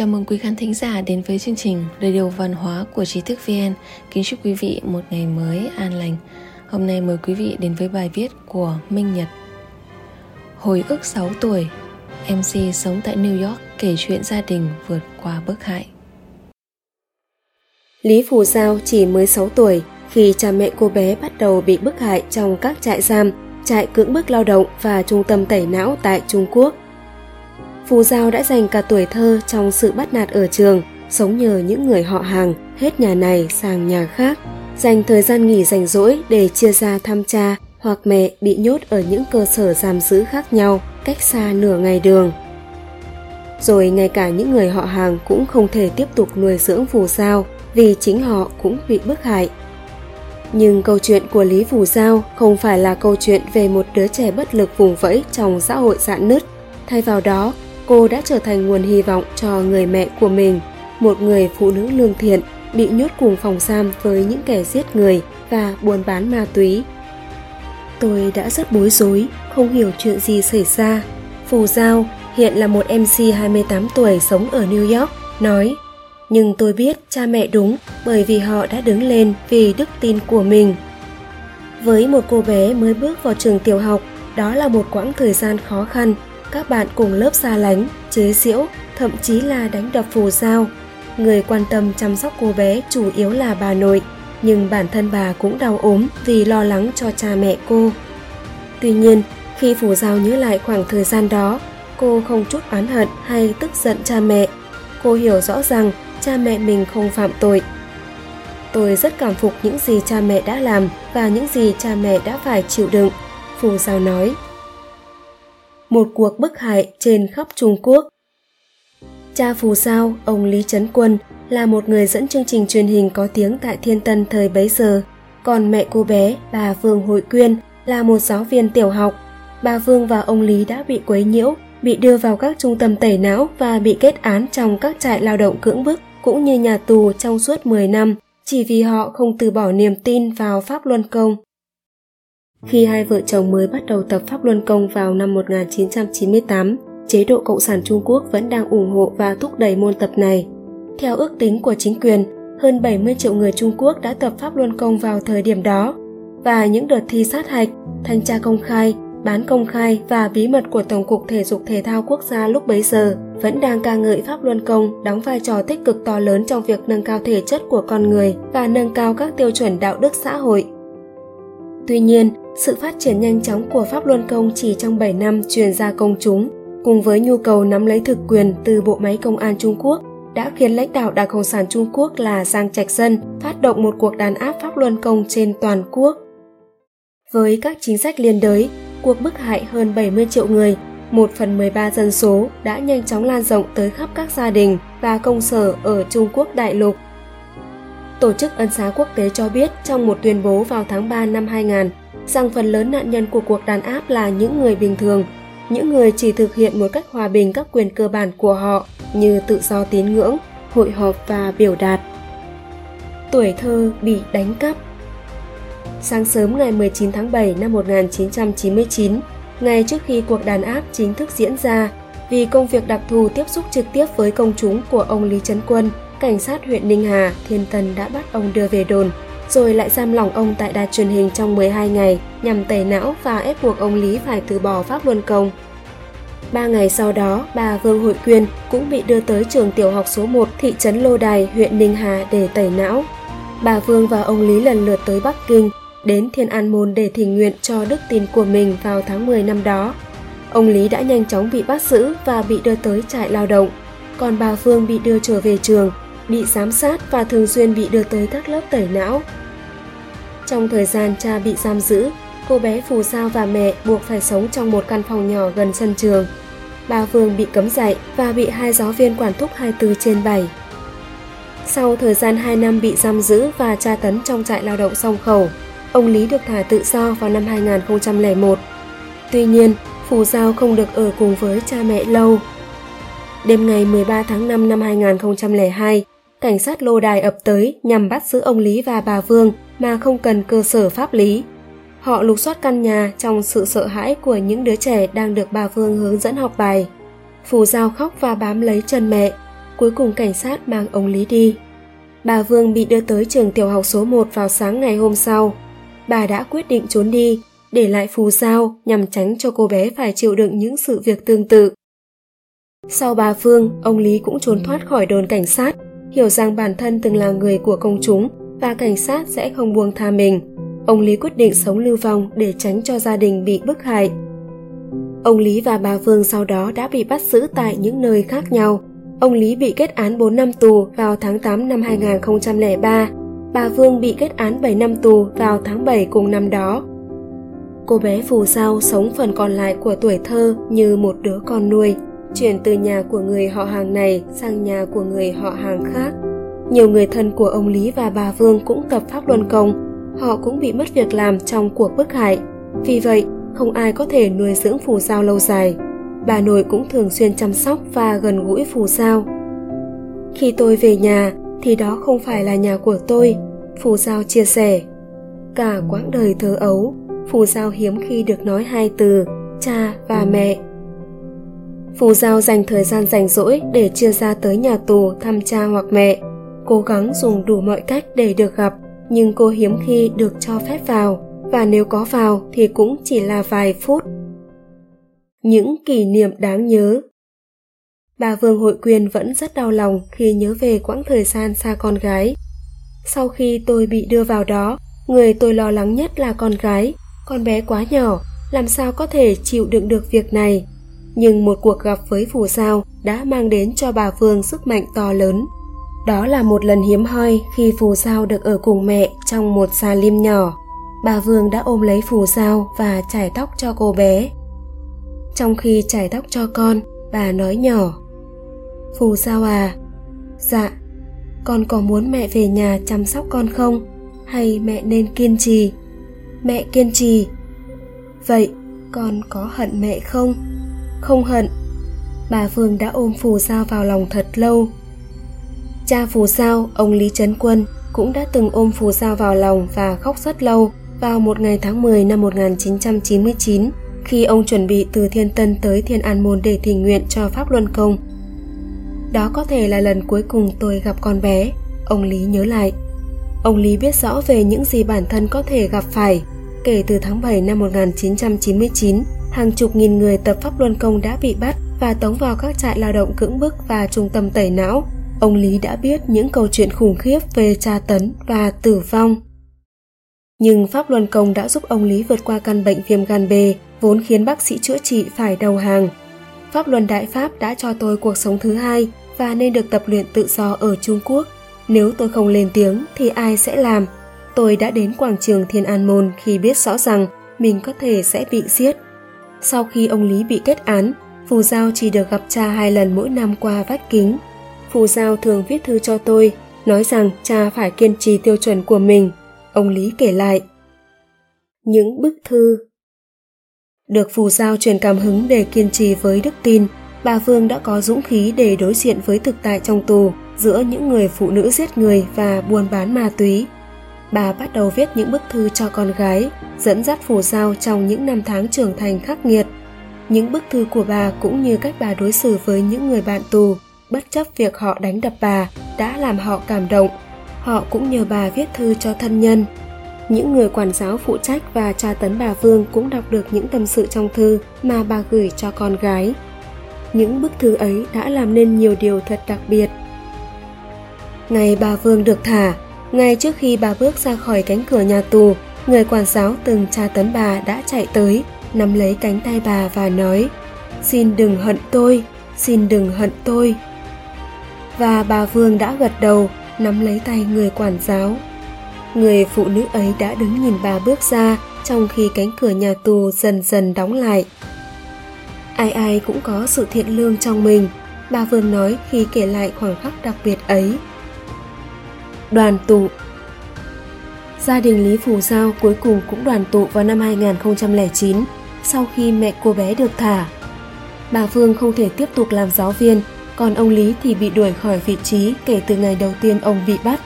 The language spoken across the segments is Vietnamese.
Chào mừng quý khán thính giả đến với chương trình Radio Văn hóa của Trí thức VN. Kính chúc quý vị một ngày mới an lành. Hôm nay mời quý vị đến với bài viết của Minh Nhật. Hồi ức 6 tuổi, MC sống tại New York kể chuyện gia đình vượt qua bức hại. Lý Phù Giao chỉ mới 6 tuổi khi cha mẹ cô bé bắt đầu bị bức hại trong các trại giam, trại cưỡng bức lao động và trung tâm tẩy não tại Trung Quốc. Phù Giao đã dành cả tuổi thơ trong sự bắt nạt ở trường, sống nhờ những người họ hàng, hết nhà này sang nhà khác, dành thời gian nghỉ rảnh rỗi để chia ra thăm cha hoặc mẹ bị nhốt ở những cơ sở giam giữ khác nhau, cách xa nửa ngày đường. Rồi ngay cả những người họ hàng cũng không thể tiếp tục nuôi dưỡng Phù Giao vì chính họ cũng bị bức hại. Nhưng câu chuyện của Lý Phù Giao không phải là câu chuyện về một đứa trẻ bất lực vùng vẫy trong xã hội dạn nứt. Thay vào đó, cô đã trở thành nguồn hy vọng cho người mẹ của mình, một người phụ nữ lương thiện bị nhốt cùng phòng giam với những kẻ giết người và buôn bán ma túy. Tôi đã rất bối rối, không hiểu chuyện gì xảy ra. Phù Giao hiện là một MC 28 tuổi sống ở New York, nói Nhưng tôi biết cha mẹ đúng bởi vì họ đã đứng lên vì đức tin của mình. Với một cô bé mới bước vào trường tiểu học, đó là một quãng thời gian khó khăn các bạn cùng lớp xa lánh, chế giễu, thậm chí là đánh đập phù giao. Người quan tâm chăm sóc cô bé chủ yếu là bà nội, nhưng bản thân bà cũng đau ốm vì lo lắng cho cha mẹ cô. Tuy nhiên, khi phù giao nhớ lại khoảng thời gian đó, cô không chút oán hận hay tức giận cha mẹ. Cô hiểu rõ rằng cha mẹ mình không phạm tội. Tôi rất cảm phục những gì cha mẹ đã làm và những gì cha mẹ đã phải chịu đựng, Phù Giao nói một cuộc bức hại trên khắp Trung Quốc. Cha Phù Sao, ông Lý Trấn Quân, là một người dẫn chương trình truyền hình có tiếng tại Thiên Tân thời bấy giờ. Còn mẹ cô bé, bà Vương Hội Quyên, là một giáo viên tiểu học. Bà Vương và ông Lý đã bị quấy nhiễu, bị đưa vào các trung tâm tẩy não và bị kết án trong các trại lao động cưỡng bức cũng như nhà tù trong suốt 10 năm chỉ vì họ không từ bỏ niềm tin vào Pháp Luân Công. Khi hai vợ chồng mới bắt đầu tập Pháp Luân Công vào năm 1998, chế độ Cộng sản Trung Quốc vẫn đang ủng hộ và thúc đẩy môn tập này. Theo ước tính của chính quyền, hơn 70 triệu người Trung Quốc đã tập Pháp Luân Công vào thời điểm đó. Và những đợt thi sát hạch, thanh tra công khai, bán công khai và bí mật của Tổng cục Thể dục Thể thao Quốc gia lúc bấy giờ vẫn đang ca ngợi Pháp Luân Công đóng vai trò tích cực to lớn trong việc nâng cao thể chất của con người và nâng cao các tiêu chuẩn đạo đức xã hội. Tuy nhiên, sự phát triển nhanh chóng của Pháp Luân Công chỉ trong 7 năm truyền ra công chúng, cùng với nhu cầu nắm lấy thực quyền từ bộ máy công an Trung Quốc, đã khiến lãnh đạo Đảng Cộng sản Trung Quốc là Giang Trạch Dân phát động một cuộc đàn áp Pháp Luân Công trên toàn quốc. Với các chính sách liên đới, cuộc bức hại hơn 70 triệu người, 1 phần 13 dân số đã nhanh chóng lan rộng tới khắp các gia đình và công sở ở Trung Quốc đại lục. Tổ chức Ân xá Quốc tế cho biết trong một tuyên bố vào tháng 3 năm 2000 rằng phần lớn nạn nhân của cuộc đàn áp là những người bình thường, những người chỉ thực hiện một cách hòa bình các quyền cơ bản của họ như tự do tín ngưỡng, hội họp và biểu đạt. Tuổi thơ bị đánh cắp Sáng sớm ngày 19 tháng 7 năm 1999, ngay trước khi cuộc đàn áp chính thức diễn ra, vì công việc đặc thù tiếp xúc trực tiếp với công chúng của ông Lý Trấn Quân, cảnh sát huyện Ninh Hà, Thiên Tân đã bắt ông đưa về đồn rồi lại giam lỏng ông tại đài truyền hình trong 12 ngày nhằm tẩy não và ép buộc ông Lý phải từ bỏ pháp luân công. Ba ngày sau đó, bà Vương Hội Quyên cũng bị đưa tới trường tiểu học số 1 thị trấn Lô Đài, huyện Ninh Hà để tẩy não. Bà Vương và ông Lý lần lượt tới Bắc Kinh, đến Thiên An Môn để thỉnh nguyện cho đức tin của mình vào tháng 10 năm đó. Ông Lý đã nhanh chóng bị bắt giữ và bị đưa tới trại lao động, còn bà Phương bị đưa trở về trường, bị giám sát và thường xuyên bị đưa tới các lớp tẩy não trong thời gian cha bị giam giữ, cô bé Phù Sao và mẹ buộc phải sống trong một căn phòng nhỏ gần sân trường. Bà Vương bị cấm dạy và bị hai giáo viên quản thúc 24 trên 7. Sau thời gian 2 năm bị giam giữ và tra tấn trong trại lao động song khẩu, ông Lý được thả tự do vào năm 2001. Tuy nhiên, Phù Giao không được ở cùng với cha mẹ lâu. Đêm ngày 13 tháng 5 năm 2002, cảnh sát lô đài ập tới nhằm bắt giữ ông Lý và bà Vương mà không cần cơ sở pháp lý. Họ lục soát căn nhà trong sự sợ hãi của những đứa trẻ đang được bà Vương hướng dẫn học bài. Phù Giao khóc và bám lấy chân mẹ. cuối cùng cảnh sát mang ông Lý đi. Bà Vương bị đưa tới trường tiểu học số 1 vào sáng ngày hôm sau. Bà đã quyết định trốn đi, để lại phù Giao nhằm tránh cho cô bé phải chịu đựng những sự việc tương tự. Sau bà Phương, ông Lý cũng trốn thoát khỏi đồn cảnh sát, hiểu rằng bản thân từng là người của công chúng và cảnh sát sẽ không buông tha mình. Ông Lý quyết định sống lưu vong để tránh cho gia đình bị bức hại. Ông Lý và bà Phương sau đó đã bị bắt giữ tại những nơi khác nhau. Ông Lý bị kết án 4 năm tù vào tháng 8 năm 2003. Bà Vương bị kết án 7 năm tù vào tháng 7 cùng năm đó. Cô bé phù sao sống phần còn lại của tuổi thơ như một đứa con nuôi chuyển từ nhà của người họ hàng này sang nhà của người họ hàng khác. Nhiều người thân của ông Lý và bà Vương cũng tập pháp luân công, họ cũng bị mất việc làm trong cuộc bức hại. Vì vậy, không ai có thể nuôi dưỡng phù sao lâu dài. Bà nội cũng thường xuyên chăm sóc và gần gũi phù sao. Khi tôi về nhà thì đó không phải là nhà của tôi, phù sao chia sẻ. Cả quãng đời thơ ấu, phù sao hiếm khi được nói hai từ cha và mẹ Phù Giao dành thời gian rảnh rỗi để chia ra tới nhà tù thăm cha hoặc mẹ. Cố gắng dùng đủ mọi cách để được gặp, nhưng cô hiếm khi được cho phép vào, và nếu có vào thì cũng chỉ là vài phút. Những kỷ niệm đáng nhớ Bà Vương Hội Quyên vẫn rất đau lòng khi nhớ về quãng thời gian xa con gái. Sau khi tôi bị đưa vào đó, người tôi lo lắng nhất là con gái. Con bé quá nhỏ, làm sao có thể chịu đựng được việc này nhưng một cuộc gặp với phù sao đã mang đến cho bà Phương sức mạnh to lớn. Đó là một lần hiếm hoi khi phù sao được ở cùng mẹ trong một xà lim nhỏ. Bà Vương đã ôm lấy phù sao và chải tóc cho cô bé. Trong khi chải tóc cho con, bà nói nhỏ. Phù sao à? Dạ, con có muốn mẹ về nhà chăm sóc con không? Hay mẹ nên kiên trì? Mẹ kiên trì. Vậy con có hận mẹ không? Không hận bà phương đã ôm phù sao vào lòng thật lâu cha phù sao ông lý trấn quân cũng đã từng ôm phù sao vào lòng và khóc rất lâu vào một ngày tháng 10 năm 1999 khi ông chuẩn bị từ Thiên Tân tới Thiên An Môn để thỉnh nguyện cho Pháp Luân Công. Đó có thể là lần cuối cùng tôi gặp con bé, ông Lý nhớ lại. Ông Lý biết rõ về những gì bản thân có thể gặp phải. Kể từ tháng 7 năm 1999, hàng chục nghìn người tập pháp luân công đã bị bắt và tống vào các trại lao động cưỡng bức và trung tâm tẩy não. Ông Lý đã biết những câu chuyện khủng khiếp về tra tấn và tử vong. Nhưng Pháp Luân Công đã giúp ông Lý vượt qua căn bệnh viêm gan B, vốn khiến bác sĩ chữa trị phải đầu hàng. Pháp Luân Đại Pháp đã cho tôi cuộc sống thứ hai và nên được tập luyện tự do ở Trung Quốc. Nếu tôi không lên tiếng thì ai sẽ làm? Tôi đã đến quảng trường Thiên An Môn khi biết rõ rằng mình có thể sẽ bị giết sau khi ông Lý bị kết án, Phù Giao chỉ được gặp cha hai lần mỗi năm qua vách kính. Phù Giao thường viết thư cho tôi, nói rằng cha phải kiên trì tiêu chuẩn của mình. Ông Lý kể lại. Những bức thư Được Phù Giao truyền cảm hứng để kiên trì với đức tin, bà Phương đã có dũng khí để đối diện với thực tại trong tù giữa những người phụ nữ giết người và buôn bán ma túy bà bắt đầu viết những bức thư cho con gái, dẫn dắt phù sao trong những năm tháng trưởng thành khắc nghiệt. Những bức thư của bà cũng như cách bà đối xử với những người bạn tù, bất chấp việc họ đánh đập bà, đã làm họ cảm động. Họ cũng nhờ bà viết thư cho thân nhân. Những người quản giáo phụ trách và tra tấn bà Vương cũng đọc được những tâm sự trong thư mà bà gửi cho con gái. Những bức thư ấy đã làm nên nhiều điều thật đặc biệt. Ngày bà Vương được thả, ngay trước khi bà bước ra khỏi cánh cửa nhà tù, người quản giáo từng tra tấn bà đã chạy tới, nắm lấy cánh tay bà và nói Xin đừng hận tôi, xin đừng hận tôi. Và bà Vương đã gật đầu, nắm lấy tay người quản giáo. Người phụ nữ ấy đã đứng nhìn bà bước ra trong khi cánh cửa nhà tù dần dần đóng lại. Ai ai cũng có sự thiện lương trong mình, bà Vương nói khi kể lại khoảng khắc đặc biệt ấy đoàn tụ Gia đình Lý Phù Giao cuối cùng cũng đoàn tụ vào năm 2009 sau khi mẹ cô bé được thả. Bà Phương không thể tiếp tục làm giáo viên, còn ông Lý thì bị đuổi khỏi vị trí kể từ ngày đầu tiên ông bị bắt.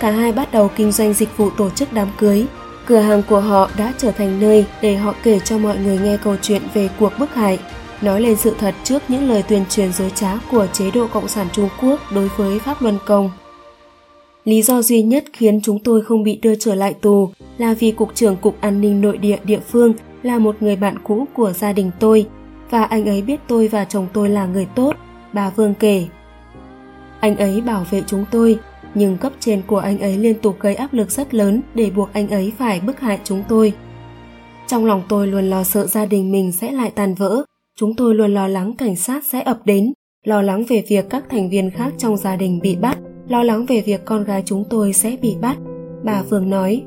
Cả hai bắt đầu kinh doanh dịch vụ tổ chức đám cưới. Cửa hàng của họ đã trở thành nơi để họ kể cho mọi người nghe câu chuyện về cuộc bức hại. nói lên sự thật trước những lời tuyên truyền dối trá của chế độ Cộng sản Trung Quốc đối với Pháp Luân Công. Lý do duy nhất khiến chúng tôi không bị đưa trở lại tù là vì Cục trưởng Cục An ninh Nội địa địa phương là một người bạn cũ của gia đình tôi và anh ấy biết tôi và chồng tôi là người tốt, bà Vương kể. Anh ấy bảo vệ chúng tôi, nhưng cấp trên của anh ấy liên tục gây áp lực rất lớn để buộc anh ấy phải bức hại chúng tôi. Trong lòng tôi luôn lo sợ gia đình mình sẽ lại tan vỡ, chúng tôi luôn lo lắng cảnh sát sẽ ập đến, lo lắng về việc các thành viên khác trong gia đình bị bắt, lo lắng về việc con gái chúng tôi sẽ bị bắt. Bà Phương nói.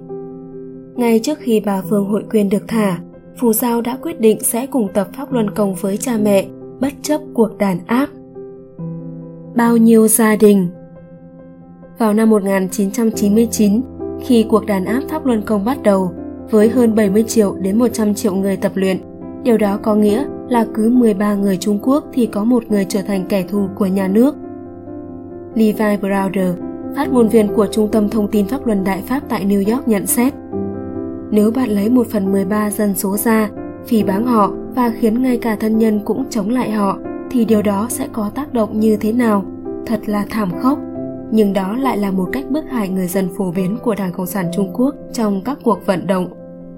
Ngay trước khi bà Phương hội quyền được thả, Phù Giao đã quyết định sẽ cùng tập pháp luân công với cha mẹ, bất chấp cuộc đàn áp. Bao nhiêu gia đình Vào năm 1999, khi cuộc đàn áp pháp luân công bắt đầu, với hơn 70 triệu đến 100 triệu người tập luyện, điều đó có nghĩa là cứ 13 người Trung Quốc thì có một người trở thành kẻ thù của nhà nước. Levi Browder, phát ngôn viên của Trung tâm Thông tin Pháp luân Đại Pháp tại New York nhận xét nếu bạn lấy một phần 13 dân số ra, phỉ báng họ và khiến ngay cả thân nhân cũng chống lại họ, thì điều đó sẽ có tác động như thế nào? Thật là thảm khốc. Nhưng đó lại là một cách bức hại người dân phổ biến của Đảng Cộng sản Trung Quốc trong các cuộc vận động.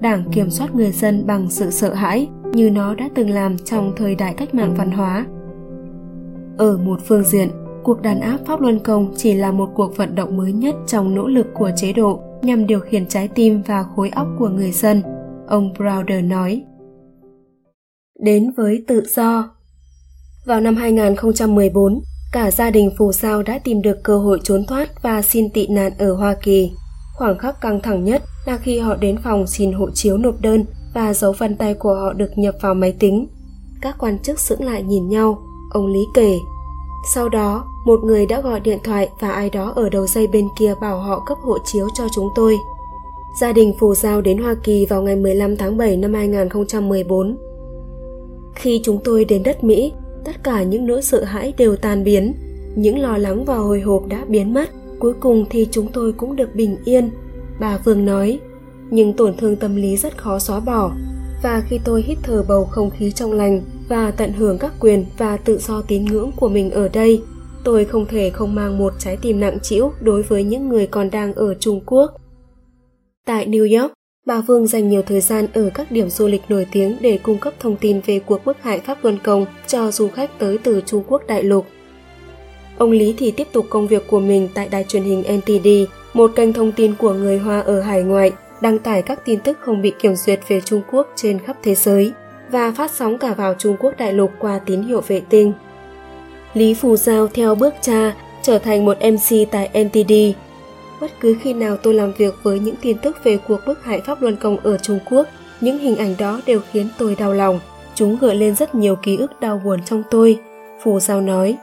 Đảng kiểm soát người dân bằng sự sợ hãi như nó đã từng làm trong thời đại cách mạng văn hóa. Ở một phương diện, cuộc đàn áp Pháp Luân Công chỉ là một cuộc vận động mới nhất trong nỗ lực của chế độ nhằm điều khiển trái tim và khối óc của người dân, ông Browder nói. Đến với tự do Vào năm 2014, cả gia đình Phù Sao đã tìm được cơ hội trốn thoát và xin tị nạn ở Hoa Kỳ. Khoảng khắc căng thẳng nhất là khi họ đến phòng xin hộ chiếu nộp đơn và dấu vân tay của họ được nhập vào máy tính. Các quan chức sững lại nhìn nhau, ông Lý kể. Sau đó, một người đã gọi điện thoại và ai đó ở đầu dây bên kia bảo họ cấp hộ chiếu cho chúng tôi. Gia đình Phù Giao đến Hoa Kỳ vào ngày 15 tháng 7 năm 2014. Khi chúng tôi đến đất Mỹ, tất cả những nỗi sợ hãi đều tan biến. Những lo lắng và hồi hộp đã biến mất. Cuối cùng thì chúng tôi cũng được bình yên. Bà Phương nói, nhưng tổn thương tâm lý rất khó xóa bỏ. Và khi tôi hít thở bầu không khí trong lành và tận hưởng các quyền và tự do tín ngưỡng của mình ở đây, tôi không thể không mang một trái tim nặng trĩu đối với những người còn đang ở Trung Quốc. Tại New York, bà Vương dành nhiều thời gian ở các điểm du lịch nổi tiếng để cung cấp thông tin về cuộc bức hại Pháp Luân Công cho du khách tới từ Trung Quốc đại lục. Ông Lý thì tiếp tục công việc của mình tại đài truyền hình NTD, một kênh thông tin của người Hoa ở hải ngoại, đăng tải các tin tức không bị kiểm duyệt về Trung Quốc trên khắp thế giới và phát sóng cả vào Trung Quốc đại lục qua tín hiệu vệ tinh. Lý Phù Giao theo bước cha trở thành một MC tại NTD. Bất cứ khi nào tôi làm việc với những tin tức về cuộc bức hại Pháp Luân Công ở Trung Quốc, những hình ảnh đó đều khiến tôi đau lòng. Chúng gợi lên rất nhiều ký ức đau buồn trong tôi, Phù Giao nói.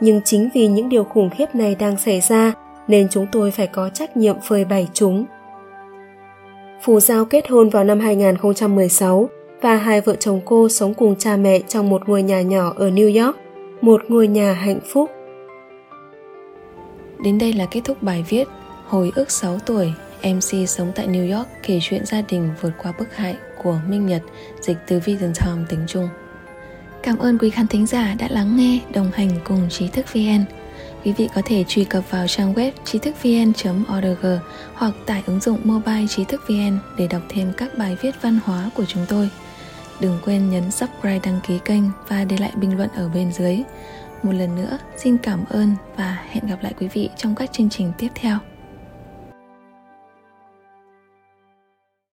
Nhưng chính vì những điều khủng khiếp này đang xảy ra, nên chúng tôi phải có trách nhiệm phơi bày chúng. Phù Giao kết hôn vào năm 2016 và hai vợ chồng cô sống cùng cha mẹ trong một ngôi nhà nhỏ ở New York một ngôi nhà hạnh phúc. Đến đây là kết thúc bài viết Hồi ức 6 tuổi, MC sống tại New York kể chuyện gia đình vượt qua bức hại của Minh Nhật, dịch từ Vision Time tiếng Trung. Cảm ơn quý khán thính giả đã lắng nghe, đồng hành cùng Trí thức VN. Quý vị có thể truy cập vào trang web trí thức vn.org hoặc tải ứng dụng mobile trí thức VN để đọc thêm các bài viết văn hóa của chúng tôi. Đừng quên nhấn subscribe đăng ký kênh và để lại bình luận ở bên dưới. Một lần nữa, xin cảm ơn và hẹn gặp lại quý vị trong các chương trình tiếp theo.